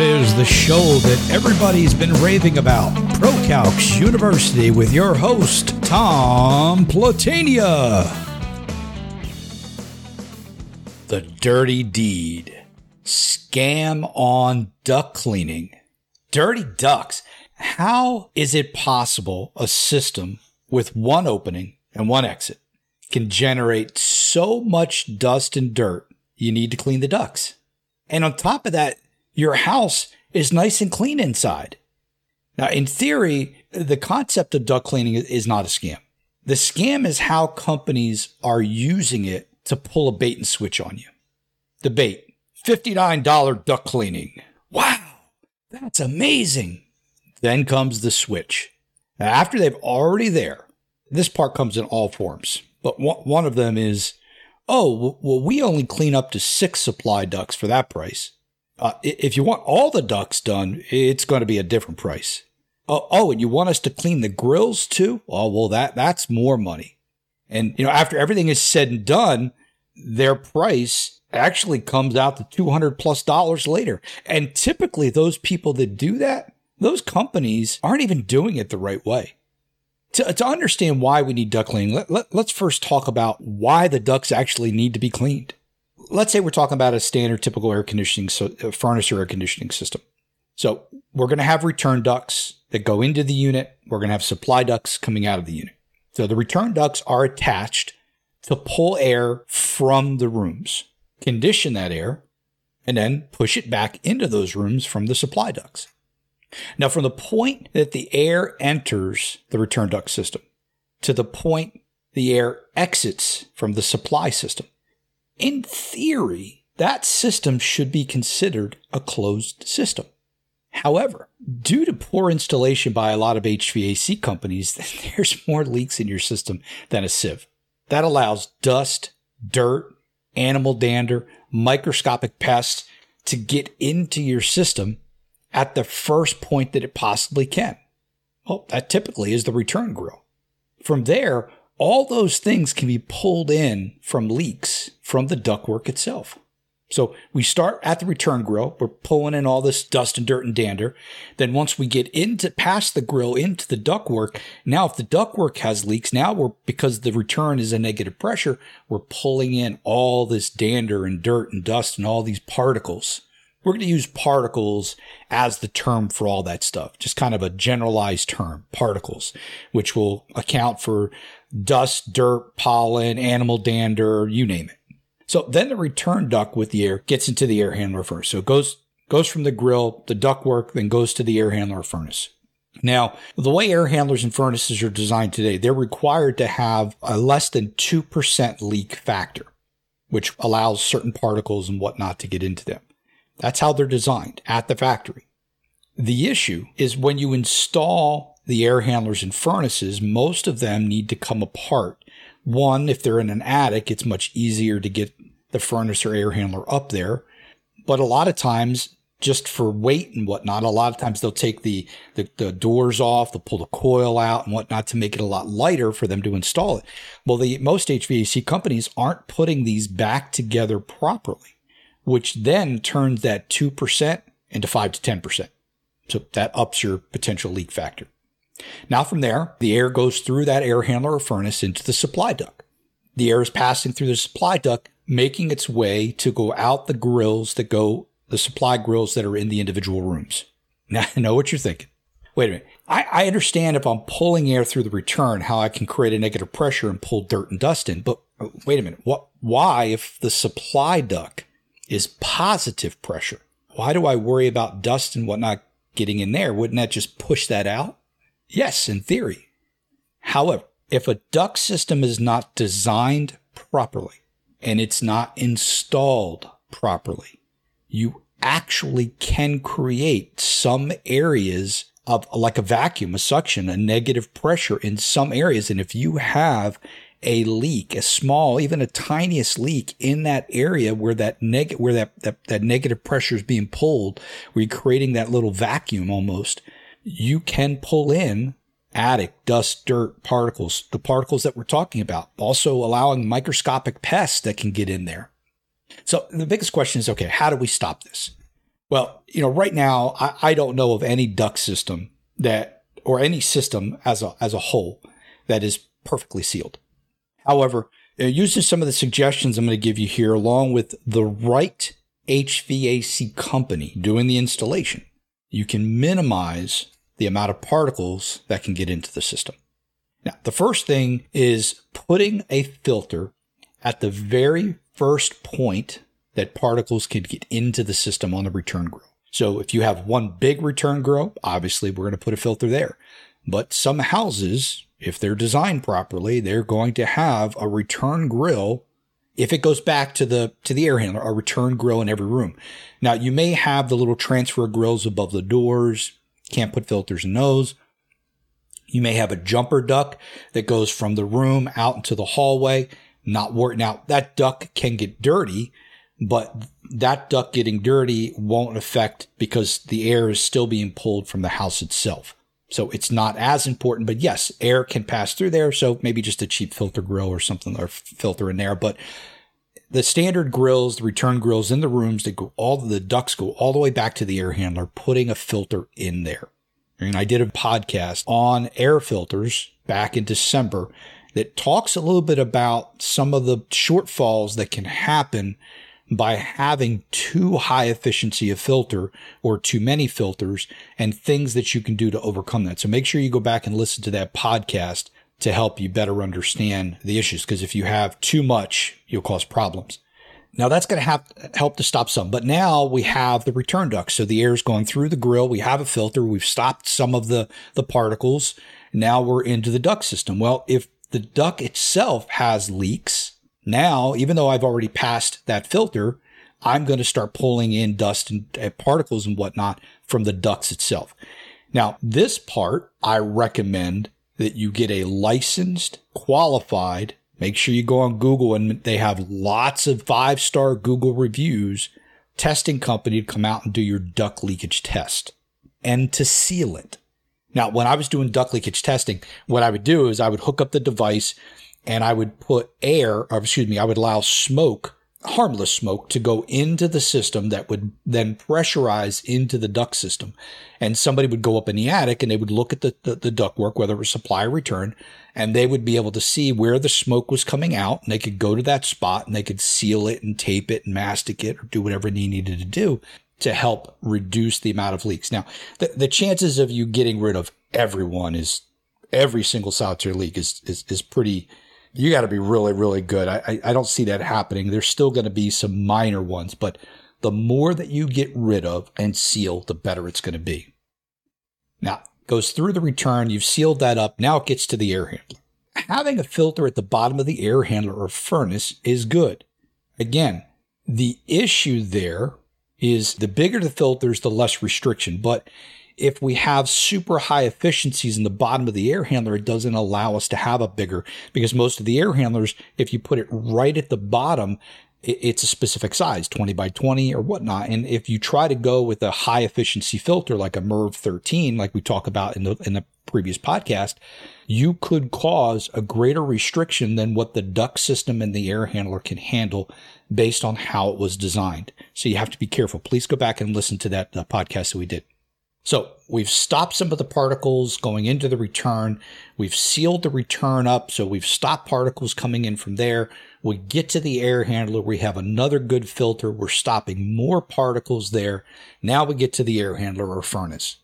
it is, the show that everybody's been raving about. ProCalcs University with your host, Tom Platania. The Dirty Deed. Scam on Duct cleaning. Dirty Ducts. How is it possible a system with one opening and one exit can generate so much dust and dirt you need to clean the ducts? And on top of that, your house is nice and clean inside. Now, in theory, the concept of duct cleaning is not a scam. The scam is how companies are using it to pull a bait and switch on you. The bait, $59 duct cleaning. Wow, that's amazing. Then comes the switch. Now, after they've already there, this part comes in all forms, but one of them is, oh, well, we only clean up to six supply ducts for that price. Uh, if you want all the ducts done, it's going to be a different price. Oh, oh, and you want us to clean the grills too? Oh, well, that that's more money. And you know, after everything is said and done, their price actually comes out to two hundred plus dollars later. And typically, those people that do that, those companies aren't even doing it the right way. To, to understand why we need duct cleaning, let, let, let's first talk about why the ducts actually need to be cleaned let's say we're talking about a standard typical air conditioning so uh, furnace or air conditioning system. So we're going to have return ducts that go into the unit. We're going to have supply ducts coming out of the unit. So the return ducts are attached to pull air from the rooms, condition that air, and then push it back into those rooms from the supply ducts. Now, from the point that the air enters the return duct system to the point the air exits from the supply system, in theory, that system should be considered a closed system. However, due to poor installation by a lot of HVAC companies, there's more leaks in your system than a sieve. That allows dust, dirt, animal dander, microscopic pests to get into your system at the first point that it possibly can. Well, that typically is the return grill. From there, all those things can be pulled in from leaks from the ductwork itself. So we start at the return grill. We're pulling in all this dust and dirt and dander. Then once we get into past the grill into the ductwork, now if the ductwork has leaks, now we're because the return is a negative pressure, we're pulling in all this dander and dirt and dust and all these particles. We're going to use particles as the term for all that stuff, just kind of a generalized term, particles, which will account for dust, dirt, pollen, animal dander, you name it. So then the return duct with the air gets into the air handler furnace. So it goes, goes from the grill, the ductwork, then goes to the air handler furnace. Now, the way air handlers and furnaces are designed today, they're required to have a less than 2% leak factor, which allows certain particles and whatnot to get into them. That's how they're designed at the factory. The issue is when you install the air handlers and furnaces, most of them need to come apart. One, if they're in an attic, it's much easier to get the furnace or air handler up there. But a lot of times, just for weight and whatnot, a lot of times they'll take the, the, the, doors off, they'll pull the coil out and whatnot to make it a lot lighter for them to install it. Well, the most HVAC companies aren't putting these back together properly, which then turns that 2% into 5 to 10%. So that ups your potential leak factor. Now from there, the air goes through that air handler or furnace into the supply duct. The air is passing through the supply duct, making its way to go out the grills that go, the supply grills that are in the individual rooms. Now I know what you're thinking. Wait a minute. I, I understand if I'm pulling air through the return, how I can create a negative pressure and pull dirt and dust in. But wait a minute. What, why, if the supply duct is positive pressure, why do I worry about dust and whatnot getting in there? Wouldn't that just push that out? Yes, in theory. However, if a duct system is not designed properly and it's not installed properly, you actually can create some areas of like a vacuum, a suction, a negative pressure in some areas. And if you have a leak, a small, even a tiniest leak in that area where that neg- where that, that, that negative pressure is being pulled, where you're creating that little vacuum almost, you can pull in attic, dust, dirt, particles, the particles that we're talking about, also allowing microscopic pests that can get in there. So the biggest question is, okay, how do we stop this? Well, you know, right now, I, I don't know of any duct system that, or any system as a, as a whole that is perfectly sealed. However, using some of the suggestions I'm going to give you here, along with the right HVAC company doing the installation, you can minimize the amount of particles that can get into the system. Now, the first thing is putting a filter at the very first point that particles can get into the system on the return grill. So if you have one big return grill, obviously we're going to put a filter there. But some houses, if they're designed properly, they're going to have a return grill. If it goes back to the, to the air handler, a return grill in every room. Now you may have the little transfer grills above the doors. Can't put filters in those. You may have a jumper duct that goes from the room out into the hallway. Not work. Now that duct can get dirty, but that duct getting dirty won't affect because the air is still being pulled from the house itself. So it's not as important, but yes, air can pass through there. So maybe just a cheap filter grill or something or filter in there. But the standard grills, the return grills in the rooms, they go all the ducts go all the way back to the air handler, putting a filter in there. And I did a podcast on air filters back in December that talks a little bit about some of the shortfalls that can happen by having too high efficiency of filter or too many filters and things that you can do to overcome that. So make sure you go back and listen to that podcast to help you better understand the issues. Cause if you have too much, you'll cause problems. Now that's going to have help to stop some, but now we have the return duct. So the air is going through the grill. We have a filter. We've stopped some of the, the particles. Now we're into the duct system. Well, if the duct itself has leaks, now, even though I've already passed that filter, I'm going to start pulling in dust and uh, particles and whatnot from the ducts itself. Now, this part, I recommend that you get a licensed, qualified, make sure you go on Google and they have lots of five star Google reviews, testing company to come out and do your duct leakage test and to seal it. Now, when I was doing duct leakage testing, what I would do is I would hook up the device and I would put air, or excuse me, I would allow smoke, harmless smoke to go into the system that would then pressurize into the duct system. And somebody would go up in the attic and they would look at the, the, the duct work, whether it was supply or return, and they would be able to see where the smoke was coming out and they could go to that spot and they could seal it and tape it and mastic it or do whatever they needed to do to help reduce the amount of leaks. Now, the, the chances of you getting rid of everyone is every single solitary leak is, is, is pretty, you got to be really, really good. I, I, I don't see that happening. There's still going to be some minor ones, but the more that you get rid of and seal, the better it's going to be. Now, goes through the return. You've sealed that up. Now it gets to the air handler. Having a filter at the bottom of the air handler or furnace is good. Again, the issue there is the bigger the filters, the less restriction. But if we have super high efficiencies in the bottom of the air handler, it doesn't allow us to have a bigger because most of the air handlers, if you put it right at the bottom, it's a specific size, 20 by 20 or whatnot. And if you try to go with a high efficiency filter like a MERV 13, like we talk about in the, in the previous podcast, you could cause a greater restriction than what the duct system and the air handler can handle based on how it was designed. So you have to be careful. Please go back and listen to that uh, podcast that we did. So we've stopped some of the particles going into the return. We've sealed the return up. So we've stopped particles coming in from there. We get to the air handler. We have another good filter. We're stopping more particles there. Now we get to the air handler or furnace.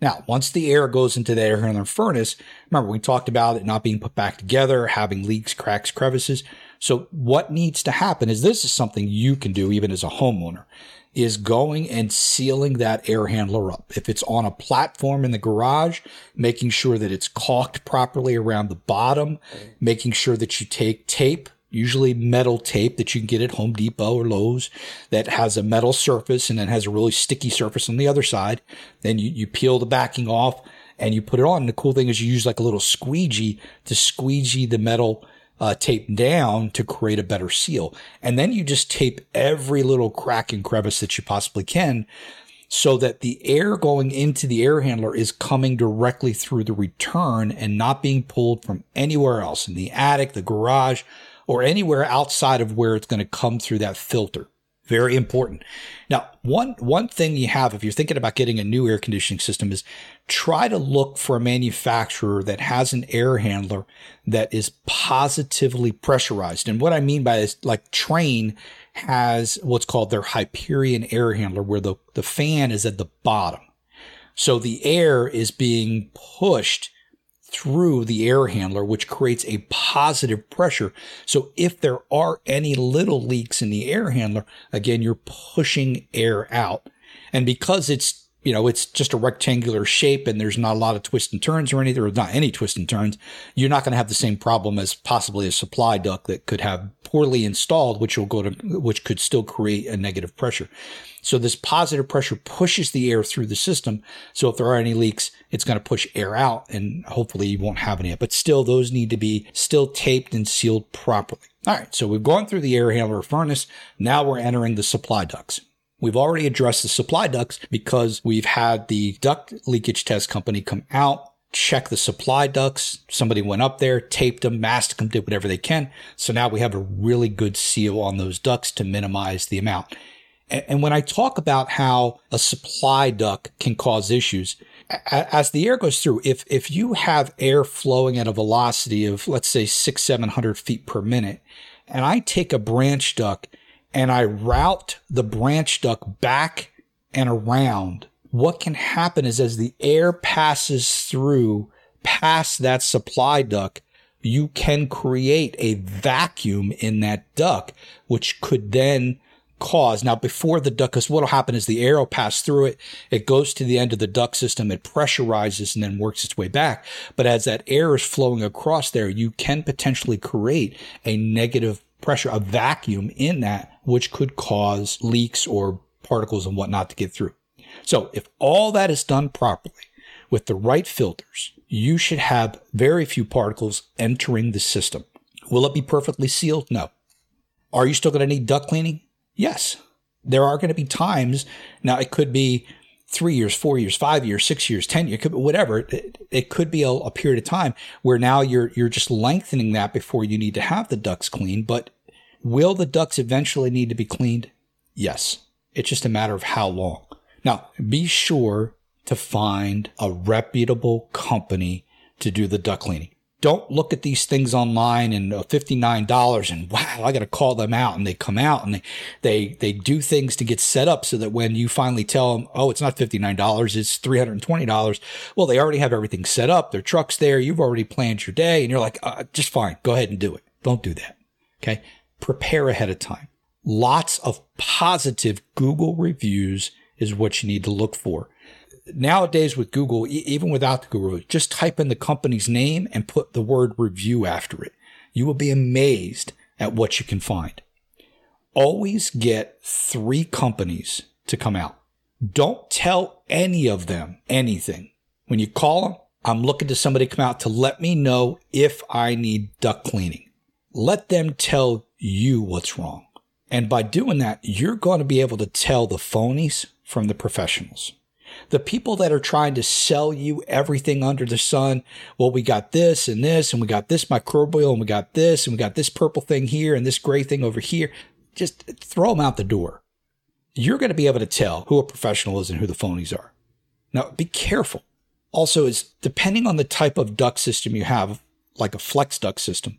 Now, once the air goes into the air handler furnace, remember we talked about it not being put back together, having leaks, cracks, crevices. So what needs to happen is this is something you can do even as a homeowner is going and sealing that air handler up. If it's on a platform in the garage, making sure that it's caulked properly around the bottom, making sure that you take tape, usually metal tape that you can get at Home Depot or Lowe's that has a metal surface and then has a really sticky surface on the other side. Then you, you peel the backing off and you put it on. And the cool thing is you use like a little squeegee to squeegee the metal uh, tape down to create a better seal. And then you just tape every little crack and crevice that you possibly can so that the air going into the air handler is coming directly through the return and not being pulled from anywhere else in the attic, the garage, or anywhere outside of where it's going to come through that filter. Very important. Now, one, one thing you have, if you're thinking about getting a new air conditioning system is try to look for a manufacturer that has an air handler that is positively pressurized. And what I mean by this, like Trane has what's called their Hyperion air handler where the, the fan is at the bottom. So the air is being pushed through the air handler, which creates a positive pressure. So if there are any little leaks in the air handler, again, you're pushing air out. And because it's you know, it's just a rectangular shape and there's not a lot of twists and turns or anything, or not any twists and turns, you're not going to have the same problem as possibly a supply duct that could have poorly installed, which will go to, which could still create a negative pressure. So this positive pressure pushes the air through the system. So if there are any leaks, it's going to push air out and hopefully you won't have any, but still those need to be still taped and sealed properly. All right. So we've gone through the air handler furnace. Now we're entering the supply ducts. We've already addressed the supply ducts because we've had the duct leakage test company come out, check the supply ducts. Somebody went up there, taped them, masked them, did whatever they can. So now we have a really good seal on those ducts to minimize the amount. And when I talk about how a supply duct can cause issues, as the air goes through, if, if you have air flowing at a velocity of, let's say, six, 700 feet per minute, and I take a branch duct and I route the branch duct back and around, what can happen is as the air passes through past that supply duct, you can create a vacuum in that duct, which could then cause. Now, before the duct, because what will happen is the air will pass through it. It goes to the end of the duct system. It pressurizes and then works its way back. But as that air is flowing across there, you can potentially create a negative pressure, a vacuum in that, which could cause leaks or particles and whatnot to get through. So if all that is done properly with the right filters, you should have very few particles entering the system. Will it be perfectly sealed? No. Are you still going to need duct cleaning? Yes. There are going to be times, now it could be three years, four years, five years, six years, 10 years, whatever. It, it could be a, a, period of time where now you're, you're just lengthening that before you need to have the ducts cleaned. But will the ducts eventually need to be cleaned? Yes. It's just a matter of how long. Now, be sure to find a reputable company to do the duct cleaning don't look at these things online and uh, $59 and wow, I got to call them out and they come out and they, they, they do things to get set up so that when you finally tell them, Oh, it's not $59. It's $320. Well, they already have everything set up. Their truck's there. You've already planned your day and you're like, uh, just fine. Go ahead and do it. Don't do that. Okay. Prepare ahead of time. Lots of positive Google reviews is what you need to look for nowadays with Google, even without the Google just type in the company's name and put the word review after it. You will be amazed at what you can find. Always get three companies to come out. Don't tell any of them anything. When you call them, I'm looking to somebody come out to let me know if I need duct cleaning. Let them tell you what's wrong. And by doing that, you're going to be able to tell the phonies from the professionals. The people that are trying to sell you everything under the sun, well, we got this and this, and we got this microbial, and we got this, and we got this purple thing here, and this gray thing over here, just throw them out the door. You're going to be able to tell who a professional is and who the phonies are. Now, be careful. Also, is depending on the type of duct system you have, like a flex duct system,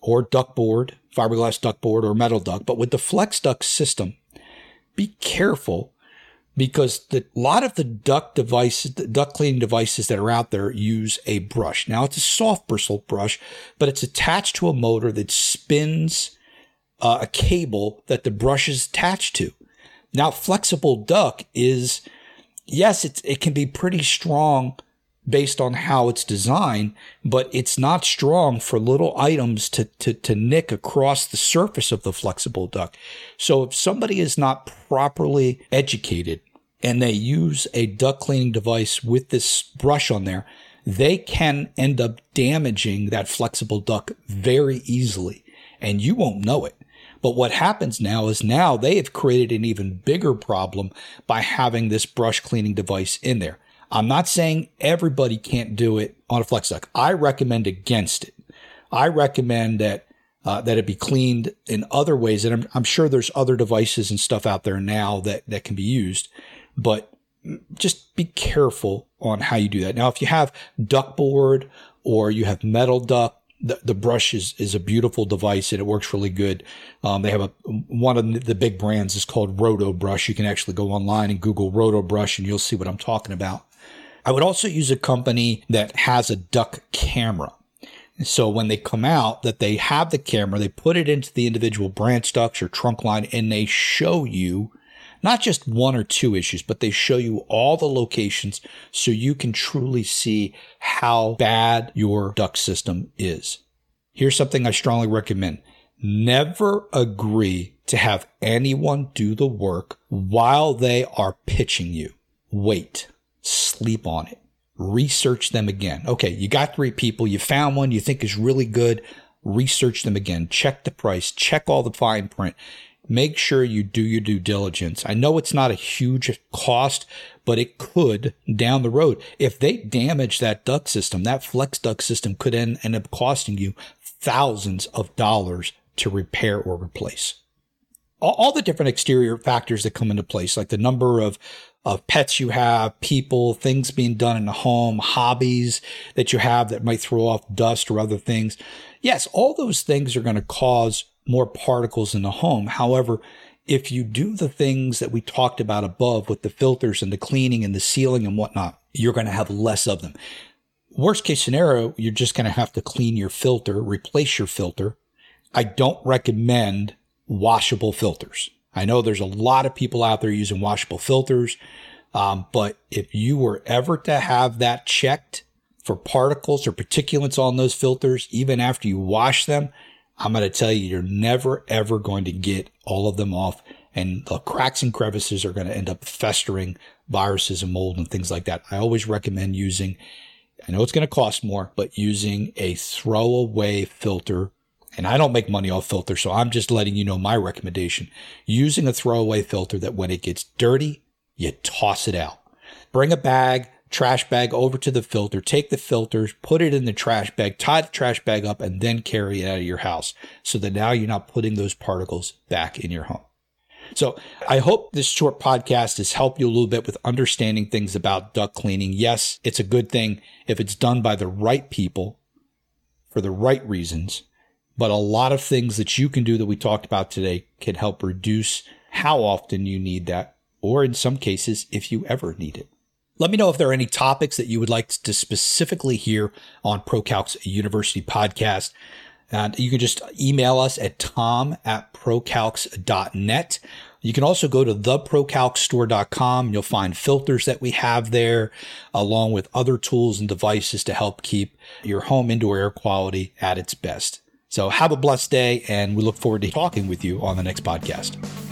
or duct board, fiberglass duct board, or metal duct. But with the flex duct system, be careful because the, a lot of the duct devices, the duct cleaning devices that are out there use a brush. Now it's a soft bristle brush, but it's attached to a motor that spins uh, a cable that the brush is attached to. Now flexible duct is, yes, it's, it can be pretty strong based on how it's designed, but it's not strong for little items to, to, to nick across the surface of the flexible duct. So if somebody is not properly educated and they use a duct cleaning device with this brush on there, they can end up damaging that flexible duct very easily and you won't know it. But what happens now is now they have created an even bigger problem by having this brush cleaning device in there. I'm not saying everybody can't do it on a flex duct. I recommend against it. I recommend that uh, that it be cleaned in other ways. And I'm, I'm sure there's other devices and stuff out there now that, that can be used, but just be careful on how you do that. Now, if you have duct board or you have metal duct, the, the brush is, is a beautiful device and it works really good. Um, they have a, one of the big brands is called Roto Brush. You can actually go online and Google Roto Brush and you'll see what I'm talking about. I would also use a company that has a duct camera. So when they come out that they have the camera, they put it into the individual branch ducts or trunk line and they show you not just one or two issues, but they show you all the locations so you can truly see how bad your duct system is. Here's something I strongly recommend. Never agree to have anyone do the work while they are pitching you. Wait, sleep on it, research them again. Okay, you got three people, you found one you think is really good. Research them again, check the price, check all the fine print make sure you do your due diligence. I know it's not a huge cost, but it could down the road. If they damage that duct system, that flex duct system could end, end up costing you thousands of dollars to repair or replace. All, all the different exterior factors that come into place, like the number of of pets you have, people, things being done in the home, hobbies that you have that might throw off dust or other things. Yes, all those things are going to cause more particles in the home. However, if you do the things that we talked about above with the filters and the cleaning and the sealing and whatnot, you're going to have less of them. Worst case scenario, you're just going to have to clean your filter, replace your filter. I don't recommend washable filters. I know there's a lot of people out there using washable filters. Um, but if you were ever to have that checked for particles or particulates on those filters, even after you wash them, I'm going to tell you, you're never, ever going to get all of them off. And the cracks and crevices are going to end up festering viruses and mold and things like that. I always recommend using, I know it's going to cost more, but using a throwaway filter. And I don't make money off filters, so I'm just letting you know my recommendation. Using a throwaway filter that when it gets dirty, you toss it out. Bring a bag, trash bag over to the filter, take the filters, put it in the trash bag, tie the trash bag up, and then carry it out of your house so that now you're not putting those particles back in your home. So I hope this short podcast has helped you a little bit with understanding things about duct cleaning. Yes, it's a good thing if it's done by the right people for the right reasons, but a lot of things that you can do that we talked about today can help reduce how often you need that, or in some cases, if you ever need it. Let me know if there are any topics that you would like to specifically hear on ProCalcs University podcast. And you can just email us at tom at procalcs.net. You can also go to theprocalcstore.com. You'll find filters that we have there, along with other tools and devices to help keep your home indoor air quality at its best. So have a blessed day, and we look forward to talking with you on the next podcast.